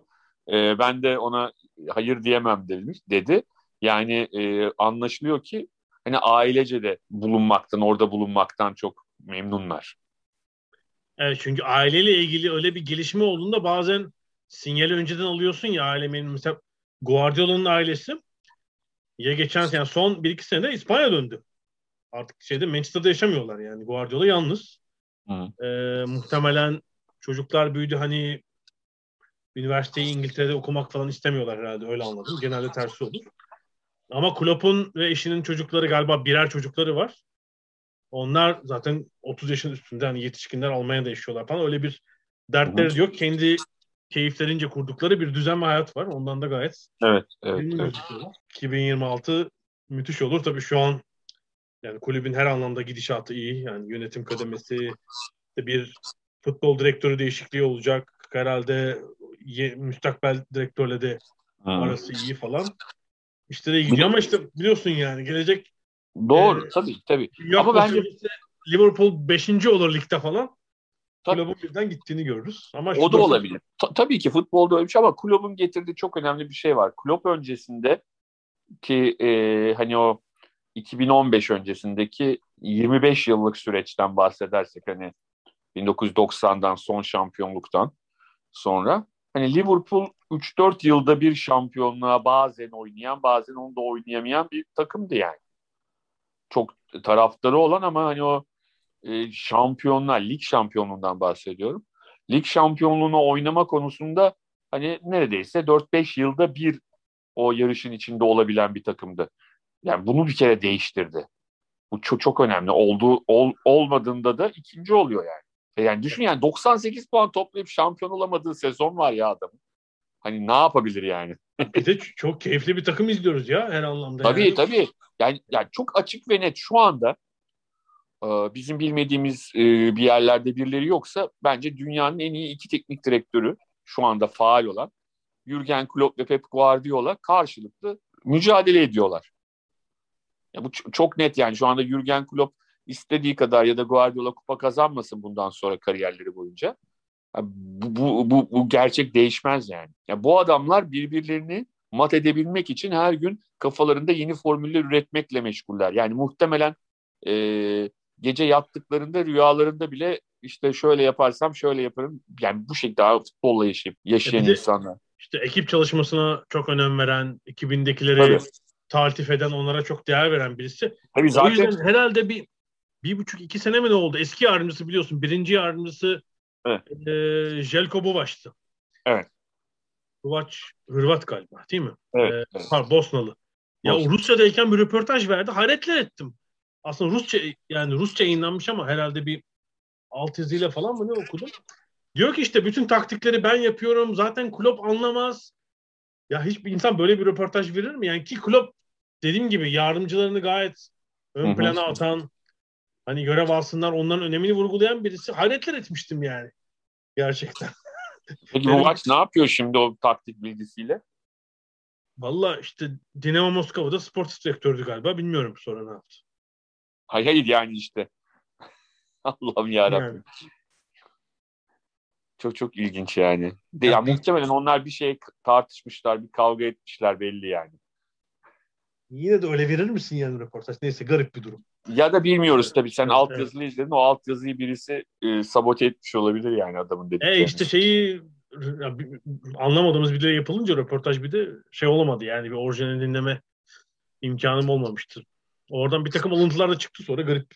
E, ben de ona hayır diyemem demiş, dedi. Yani e, anlaşılıyor ki hani ailece de bulunmaktan, orada bulunmaktan çok memnunlar. Evet çünkü aileyle ilgili öyle bir gelişme olduğunda bazen sinyali önceden alıyorsun ya ailemin mesela Guardiola'nın ailesi ya geçen sene son bir iki senede İspanya döndü. Artık şeyde Manchester'da yaşamıyorlar yani Guardiola yalnız. Hı. Ee, muhtemelen çocuklar büyüdü hani üniversiteyi İngiltere'de okumak falan istemiyorlar herhalde öyle anladım. Genelde tersi olur. Ama Klopp'un ve eşinin çocukları galiba birer çocukları var. Onlar zaten 30 yaşın üstünde hani yetişkinler Almanya'da yaşıyorlar falan. Öyle bir dertleri Hı. yok. Kendi keyiflerince kurdukları bir düzen ve hayat var. Ondan da gayet evet, evet, evet. 2026 müthiş olur. Tabii şu an yani kulübün her anlamda gidişatı iyi. Yani yönetim kademesi bir futbol direktörü değişikliği olacak. Herhalde ye, müstakbel direktörle de ha. arası iyi falan. İşte de gidiyor ama işte biliyorsun yani gelecek Doğru e, tabii tabii. Ama bence Liverpool 5. olur ligde falan. Kulübün birden gittiğini görürüz. Ama o da olabilir. Ta- tabii ki futbolda öyle bir şey ama kulübün getirdiği çok önemli bir şey var. Kulüp öncesinde ki e, hani o 2015 öncesindeki 25 yıllık süreçten bahsedersek hani 1990'dan son şampiyonluktan sonra hani Liverpool 3-4 yılda bir şampiyonluğa bazen oynayan bazen onu da oynayamayan bir takımdı yani. Çok taraftarı olan ama hani o e, şampiyonlar, lig şampiyonluğundan bahsediyorum. Lig şampiyonluğunu oynama konusunda hani neredeyse 4-5 yılda bir o yarışın içinde olabilen bir takımdı. Yani bunu bir kere değiştirdi. Bu çok, çok önemli. Oldu, ol, olmadığında da ikinci oluyor yani. E yani düşün yani 98 puan toplayıp şampiyon olamadığı sezon var ya adamın. Hani ne yapabilir yani? bir de çok keyifli bir takım izliyoruz ya her anlamda. Tabii yani. tabii. Yani, yani çok açık ve net şu anda bizim bilmediğimiz e, bir yerlerde birileri yoksa bence dünyanın en iyi iki teknik direktörü şu anda faal olan Jurgen Klopp ve Pep Guardiola karşılıklı mücadele ediyorlar. Ya bu çok net yani şu anda Jurgen Klopp istediği kadar ya da Guardiola kupa kazanmasın bundan sonra kariyerleri boyunca. Bu, bu, bu, bu gerçek değişmez yani. Ya bu adamlar birbirlerini mat edebilmek için her gün kafalarında yeni formüller üretmekle meşguller. Yani muhtemelen e, gece yattıklarında rüyalarında bile işte şöyle yaparsam şöyle yaparım. Yani bu şekilde daha futbolla yaşayıp yaşayan e insanlar. İşte ekip çalışmasına çok önem veren, ekibindekileri Tabii taltif eden, onlara çok değer veren birisi. Tabii zaten... O yüzden herhalde bir bir buçuk iki sene mi ne oldu? Eski yardımcısı biliyorsun. Birinci yardımcısı evet. e, Jelko Bovaç'tı. Evet. Bovaç Hırvat galiba değil mi? Evet. E, evet. Pardon, Bosnalı. Ya Bosna. Rusya'dayken bir röportaj verdi. Hayretler ettim. Aslında Rusça yani Rusça yayınlanmış ama herhalde bir alt yazıyla falan mı ne okudum? Diyor ki işte bütün taktikleri ben yapıyorum. Zaten Klopp anlamaz. Ya hiçbir insan böyle bir röportaj verir mi? Yani ki Klopp dediğim gibi yardımcılarını gayet ön plana atan hani görev alsınlar onların önemini vurgulayan birisi hayretler etmiştim yani. Gerçekten. Peki maç ne yapıyor şimdi o taktik bilgisiyle? Valla işte Dinamo Moskova'da spor direktördü galiba. Bilmiyorum sonra ne yaptı. Hayır hayır yani işte. Allah'ım yarabbim. Yani. Çok çok ilginç yani. De, ya, muhtemelen onlar bir şey tartışmışlar, bir kavga etmişler belli yani. Yine de öyle verir misin yani röportaj? Neyse garip bir durum. Ya da bilmiyoruz tabii. Sen evet, alt yazılı evet. izledin. O alt yazıyı birisi e, sabote etmiş olabilir yani adamın dediklerini. E işte şeyi ya, anlamadığımız bir de yapılınca röportaj bir de şey olamadı yani bir orijinal dinleme imkanım olmamıştı. Oradan bir takım alıntılar da çıktı sonra garip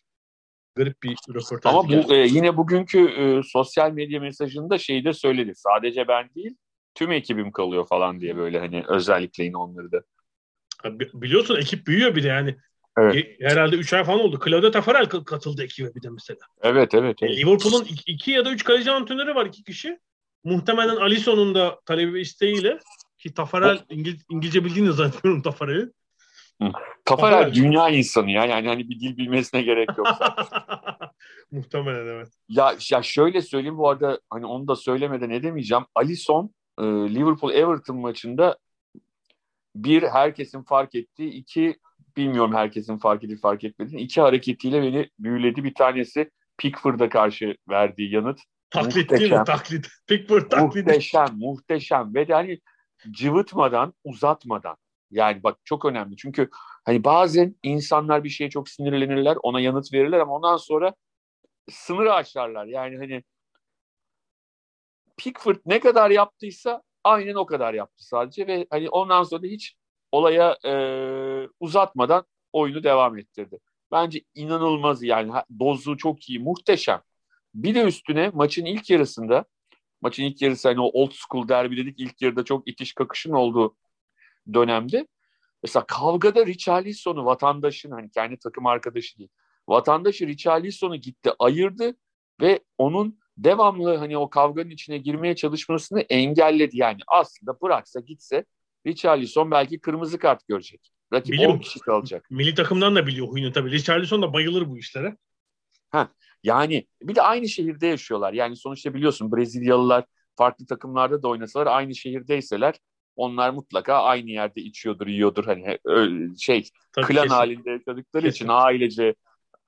garip bir röportaj. Ama bu, e, yine bugünkü e, sosyal medya mesajında şeyi de söyledi. Sadece ben değil tüm ekibim kalıyor falan diye böyle hani özellikle yine onları da. Biliyorsun ekip büyüyor bir de yani. Evet. Herhalde 3 ay falan oldu. Claudio Tafarel katıldı ekibe bir de mesela. Evet evet. evet. Liverpool'un 2 ya da 3 kaleci antrenörü var iki kişi. Muhtemelen Alisson'un da talebi ve isteğiyle ki Tafarel İngil, İngilizce bildiğini zannediyorum Tafarel'i. Tafarel dünya insanı ya. Yani hani bir dil bilmesine gerek yok. Muhtemelen evet. Ya, ya şöyle söyleyeyim bu arada hani onu da söylemeden edemeyeceğim. Alisson e, Liverpool Everton maçında bir herkesin fark ettiği, iki bilmiyorum herkesin fark edip fark etmediğini. iki hareketiyle beni büyüledi. Bir tanesi Pickford'a karşı verdiği yanıt. Taklit muhteşem. değil mi? Taklit. Pickford taklidi. Muhteşem, muhteşem. Ve de hani cıvıtmadan, uzatmadan. Yani bak çok önemli. Çünkü hani bazen insanlar bir şeye çok sinirlenirler, ona yanıt verirler ama ondan sonra sınırı aşarlar. Yani hani Pickford ne kadar yaptıysa aynen o kadar yaptı sadece ve hani ondan sonra hiç olaya e, uzatmadan oyunu devam ettirdi. Bence inanılmaz yani dozu çok iyi, muhteşem. Bir de üstüne maçın ilk yarısında maçın ilk yarısı hani o old school derbi dedik ilk yarıda çok itiş kakışın olduğu dönemde mesela kavgada Richarlison'u vatandaşın hani kendi takım arkadaşı değil vatandaşı Richarlison'u gitti ayırdı ve onun devamlı hani o kavganın içine girmeye çalışmasını engelledi. Yani aslında bıraksa gitse Richarlison belki kırmızı kart görecek. Rakip Bilim, 10 kişi kalacak. Milli takımdan da biliyor huyunu tabii. Richarlison da bayılır bu işlere. Ha, yani bir de aynı şehirde yaşıyorlar. Yani sonuçta biliyorsun Brezilyalılar farklı takımlarda da oynasalar aynı şehirdeyseler onlar mutlaka aynı yerde içiyordur, yiyordur. Hani şey Tabii klan kesin. halinde yaşadıkları kesin. için ailece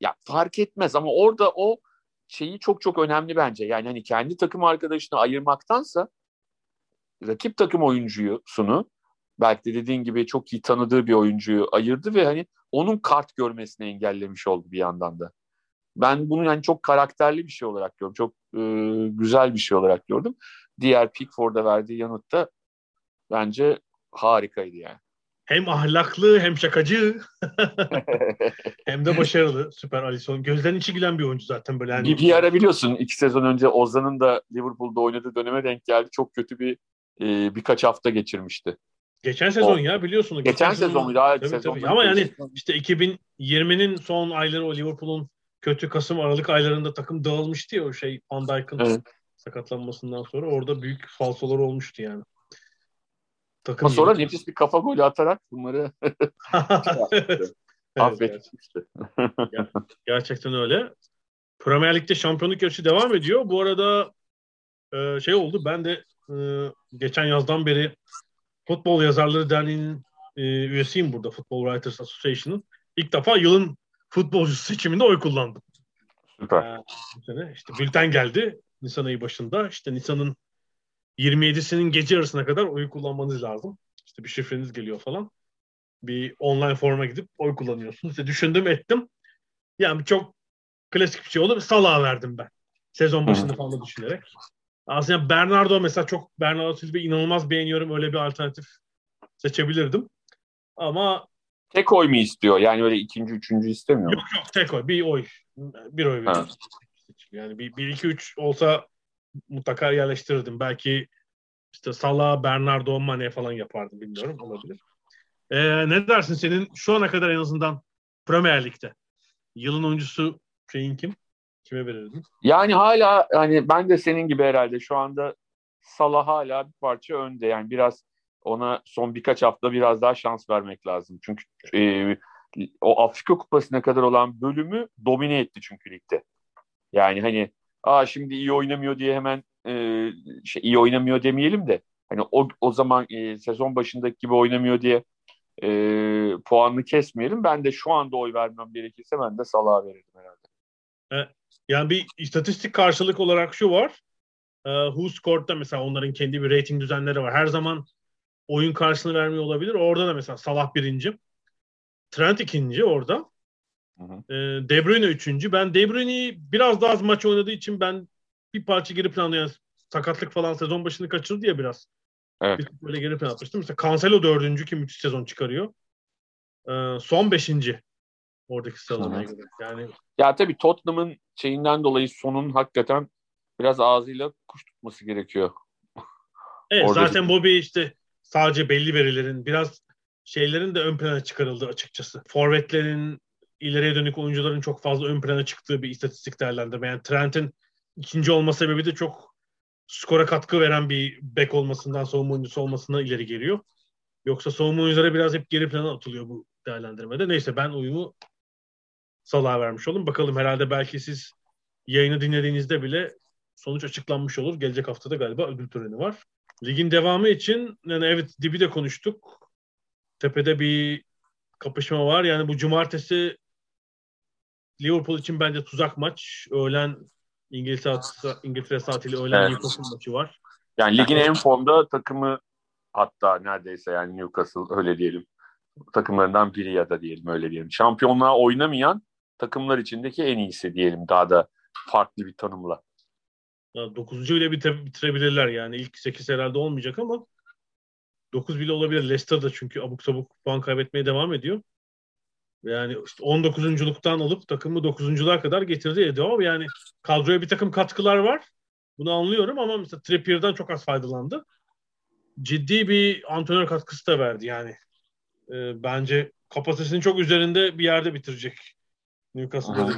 ya fark etmez ama orada o şeyi çok çok önemli bence. Yani hani kendi takım arkadaşını ayırmaktansa rakip takım oyuncusunu belki de dediğin gibi çok iyi tanıdığı bir oyuncuyu ayırdı ve hani onun kart görmesini engellemiş oldu bir yandan da. Ben bunu yani çok karakterli bir şey olarak gördüm. Çok e, güzel bir şey olarak gördüm. Diğer Pickford'a verdiği yanıt da bence harikaydı yani. Hem ahlaklı hem şakacı hem de başarılı. Süper Alisson. Gözden içi gülen bir oyuncu zaten böyle. Yani... Bir, bir ara biliyorsun iki sezon önce Ozan'ın da Liverpool'da oynadığı döneme denk geldi. Çok kötü bir e, birkaç hafta geçirmişti. Geçen sezon o, ya biliyorsunuz. Geçen, geçen sezon muydu? Tabii, sezon tabii. Ama yani işte 2020'nin son ayları o Liverpool'un kötü Kasım Aralık aylarında takım dağılmıştı ya o şey Van Dijk'ın evet. sakatlanmasından sonra orada büyük falsolar olmuştu yani. Takım Ama sonra nefis bir kafa golü atarak bunları evet, affetmişti. Gerçekten öyle. Premier Lig'de şampiyonluk yarışı devam ediyor. Bu arada e, şey oldu ben de e, geçen yazdan beri Futbol Yazarları Derneği'nin e, üyesiyim burada. Football Writers Association'ın. İlk defa yılın futbolcusu seçiminde oy kullandım. Süper. Ee, işte bülten geldi Nisan ayı başında. İşte Nisan'ın 27'sinin gece yarısına kadar oy kullanmanız lazım. İşte bir şifreniz geliyor falan. Bir online forma gidip oy kullanıyorsunuz. İşte düşündüm ettim. Yani çok klasik bir şey oldu. Salah'a verdim ben. Sezon başında falan düşünerek. Aslında Bernardo mesela çok Bernardo Silva'yı inanılmaz beğeniyorum. Öyle bir alternatif seçebilirdim. Ama tek oy mu istiyor? Yani öyle ikinci, üçüncü istemiyor Yok yok tek oy. Bir oy. Bir oy veriyorum. Yani bir, bir iki üç olsa mutlaka yerleştirirdim. Belki işte Salah, Bernardo, Mane falan yapardım bilmiyorum olabilir. Ee, ne dersin senin şu ana kadar en azından Premier Lig'de yılın oyuncusu şeyin kim? Kime verirdin? Yani hala hani ben de senin gibi herhalde şu anda Salah hala bir parça önde. Yani biraz ona son birkaç hafta biraz daha şans vermek lazım. Çünkü e, o Afrika Kupası'na kadar olan bölümü domine etti çünkü ligde. Yani hani aa şimdi iyi oynamıyor diye hemen e, şey, iyi oynamıyor demeyelim de hani o, o zaman e, sezon başındaki gibi oynamıyor diye e, puanını kesmeyelim. Ben de şu anda oy vermem gerekirse ben de Salah'a verirdim herhalde. Yani bir istatistik karşılık olarak şu var. E, Who Scored'da mesela onların kendi bir rating düzenleri var. Her zaman oyun karşılığını vermiyor olabilir. Orada da mesela Salah birinci. Trent ikinci orada. Hı hı. E, De Bruyne üçüncü. Ben De Bruyne'yi biraz daha az maç oynadığı için ben bir parça geri planda yani sakatlık falan sezon başını kaçırdı ya biraz. Evet. Bir böyle geri plan atmıştım. Mesela Cancelo dördüncü ki müthiş sezon çıkarıyor. Ee, son beşinci oradaki sıralamaya göre. Yani ya tabii Tottenham'ın şeyinden dolayı sonun hakikaten biraz ağzıyla kuş tutması gerekiyor. Evet Orada zaten bir işte sadece belli verilerin biraz şeylerin de ön plana çıkarıldı açıkçası. Forvetlerin ileriye dönük oyuncuların çok fazla ön plana çıktığı bir istatistik değerlendirme. Yani Trent'in ikinci olma sebebi de çok skora katkı veren bir bek olmasından, savunma oyuncusu olmasına ileri geliyor. Yoksa savunma oyuncuları biraz hep geri plana atılıyor bu değerlendirmede. Neyse ben uyumu Salah'a vermiş oldum. Bakalım herhalde belki siz yayını dinlediğinizde bile sonuç açıklanmış olur. Gelecek haftada galiba ödül töreni var. Ligin devamı için yani evet dibi de konuştuk. Tepede bir kapışma var. Yani bu cumartesi Liverpool için bence tuzak maç. Öğlen İngiltere, İngiltere saatiyle öğlen evet. Newcastle maçı var. Yani ligin en formda takımı hatta neredeyse yani Newcastle öyle diyelim. Takımlarından biri ya da diyelim öyle diyelim. Şampiyonluğa oynamayan takımlar içindeki en iyisi diyelim daha da farklı bir tanımla. Ya, 9. bile bite- bitirebilirler yani. ilk 8 herhalde olmayacak ama 9 bile olabilir. Leicester da çünkü abuk sabuk puan kaybetmeye devam ediyor. Yani işte 19.luktan alıp takımı 9.luğa kadar getirdi Edo. Yani kadroya bir takım katkılar var. Bunu anlıyorum ama mesela Trippier'dan çok az faydalandı. Ciddi bir antrenör katkısı da verdi yani. E, bence kapasitesinin çok üzerinde bir yerde bitirecek Newcastle'da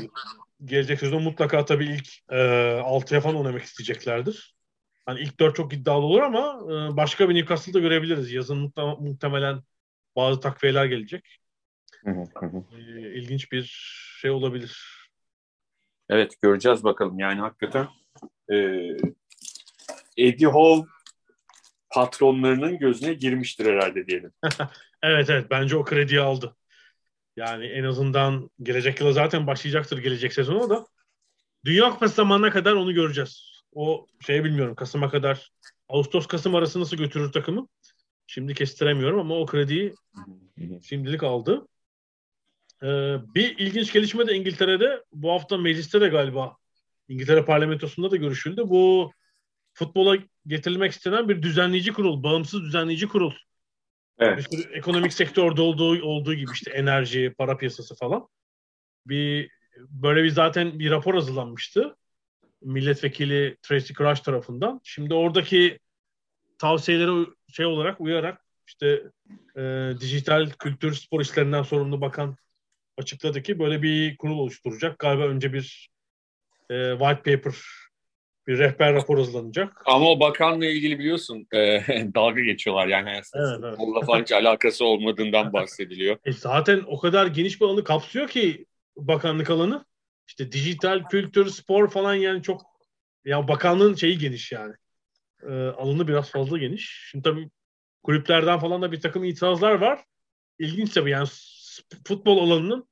gelecek sezon mutlaka tabii ilk e, 6'ya falan oynamak isteyeceklerdir. Hani ilk 4 çok iddialı olur ama e, başka bir Newcastle'da görebiliriz. Yazın muhtemelen bazı takviyeler gelecek. Hı E, ilginç bir şey olabilir. Evet göreceğiz bakalım. Yani hakikaten e, Eddie Hall patronlarının gözüne girmiştir herhalde diyelim. evet evet bence o krediyi aldı. Yani en azından gelecek yıla zaten başlayacaktır gelecek sezonu da. Dünya Kupası zamanına kadar onu göreceğiz. O şey bilmiyorum Kasım'a kadar Ağustos-Kasım arası nasıl götürür takımı? Şimdi kestiremiyorum ama o krediyi şimdilik aldı. Ee, bir ilginç gelişme de İngiltere'de bu hafta mecliste de galiba İngiltere parlamentosunda da görüşüldü. Bu futbola getirilmek istenen bir düzenleyici kurul, bağımsız düzenleyici kurul. Evet. Bir sürü ekonomik sektörde olduğu olduğu gibi işte enerji, para piyasası falan. Bir böyle bir zaten bir rapor hazırlanmıştı. Milletvekili Tracy Crush tarafından. Şimdi oradaki tavsiyelere şey olarak uyarak işte e, dijital kültür spor işlerinden sorumlu bakan açıkladı ki böyle bir kurul oluşturacak. Galiba önce bir e, white paper bir rehber rapor hazırlanacak. Ama o bakanla ilgili biliyorsun e, dalga geçiyorlar yani. Evet, evet. Onunla falan hiç alakası olmadığından bahsediliyor. E zaten o kadar geniş bir alanı kapsıyor ki bakanlık alanı. İşte dijital, kültür, spor falan yani çok ya bakanlığın şeyi geniş yani. E, alanı biraz fazla geniş. Şimdi tabii kulüplerden falan da bir takım itirazlar var. İlginç tabii yani futbol alanının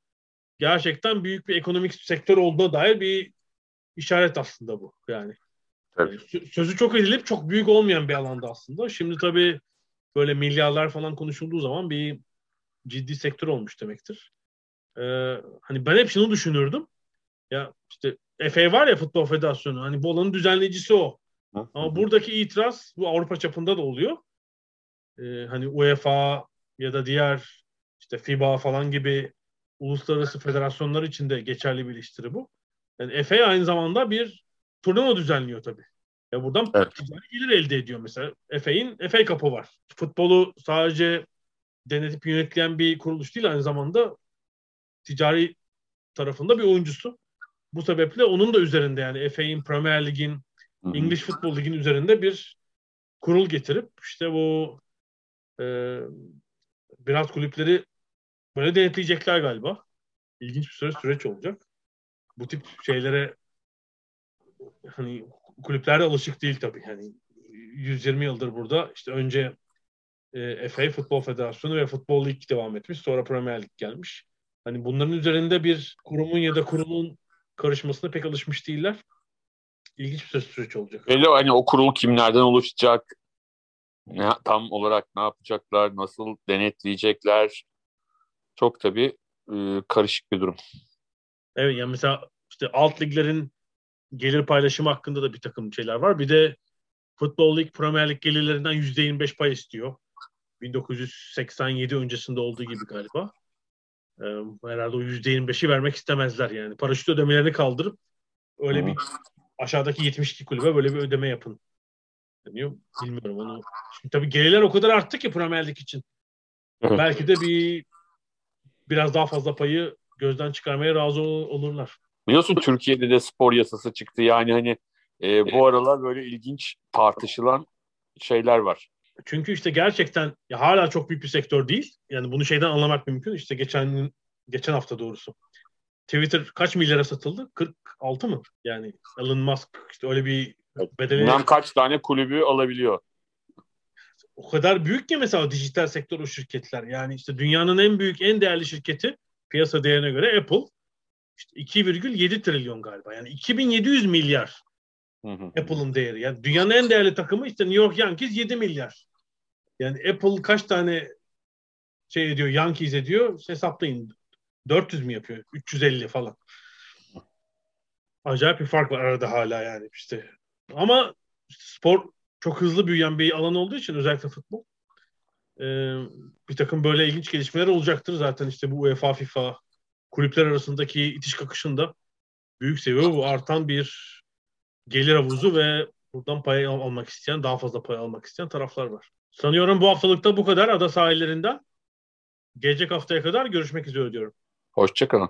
gerçekten büyük bir ekonomik sektör olduğuna dair bir işaret aslında bu yani. Tabii. Sözü çok edilip çok büyük olmayan bir alanda aslında. Şimdi tabii böyle milyarlar falan konuşulduğu zaman bir ciddi sektör olmuş demektir. Ee, hani ben hep şunu düşünürdüm. Ya işte FA var ya Futbol Federasyonu. Hani bu alanın düzenleyicisi o. Ama buradaki itiraz bu Avrupa çapında da oluyor. Ee, hani UEFA ya da diğer işte FIBA falan gibi uluslararası federasyonlar için de geçerli bir eleştiri bu. Yani FA aynı zamanda bir turnuva düzenliyor tabii. Ya buradan evet. gelir elde ediyor mesela. FA'in FA kapı var. Futbolu sadece denetip yönetilen bir kuruluş değil aynı zamanda ticari tarafında bir oyuncusu. Bu sebeple onun da üzerinde yani FA'in Premier Lig'in English Football Lig'in üzerinde bir kurul getirip işte bu e, biraz kulüpleri böyle denetleyecekler galiba. İlginç bir süre süreç olacak. Bu tip şeylere hani kulüplerde alışık değil tabii. Hani 120 yıldır burada. İşte önce e, FA Futbol Federasyonu ve Futbol Lig devam etmiş. Sonra Premier Lig gelmiş. Hani bunların üzerinde bir kurumun ya da kurumun karışmasına pek alışmış değiller. İlginç bir süreç olacak. Belli hani o kurul kimlerden oluşacak? Ne, tam olarak ne yapacaklar? Nasıl denetleyecekler? Çok tabii e, karışık bir durum. Evet yani mesela işte alt liglerin gelir paylaşımı hakkında da bir takım şeyler var. Bir de Futbol Lig, Premier Lig gelirlerinden %25 pay istiyor. 1987 öncesinde olduğu gibi galiba. Ee, herhalde o %25'i vermek istemezler yani. Paraşüt ödemelerini kaldırıp öyle bir aşağıdaki 72 kulübe böyle bir ödeme yapın. Deniyor. Bilmiyorum onu. Şimdi tabii gelirler o kadar arttı ki Premier Lig için. Belki de bir biraz daha fazla payı gözden çıkarmaya razı olurlar. Biliyorsun Türkiye'de de spor yasası çıktı. Yani hani e, bu aralar böyle ilginç tartışılan şeyler var. Çünkü işte gerçekten ya hala çok büyük bir sektör değil. Yani bunu şeyden anlamak mümkün. İşte geçen geçen hafta doğrusu. Twitter kaç milyara satıldı? 46 mı? Yani Elon Musk işte öyle bir bedeli. Bilmem kaç tane kulübü alabiliyor. O kadar büyük ki mesela dijital sektör o şirketler. Yani işte dünyanın en büyük, en değerli şirketi piyasa değerine göre Apple. İşte 2,7 trilyon galiba. Yani 2700 milyar Apple'ın değeri. Yani dünyanın en değerli takımı işte New York Yankees 7 milyar. Yani Apple kaç tane şey ediyor, Yankees ediyor hesaplayın. 400 mi yapıyor? 350 falan. Acayip bir fark var arada hala yani işte. Ama spor çok hızlı büyüyen bir alan olduğu için özellikle futbol. Ee, bir takım böyle ilginç gelişmeler olacaktır. Zaten işte bu UEFA, FIFA kulüpler arasındaki itiş kakışında büyük seviye bu artan bir gelir havuzu ve buradan pay almak isteyen, daha fazla pay almak isteyen taraflar var. Sanıyorum bu haftalıkta bu kadar ada sahillerinden. Gelecek haftaya kadar görüşmek üzere diyorum. Hoşçakalın.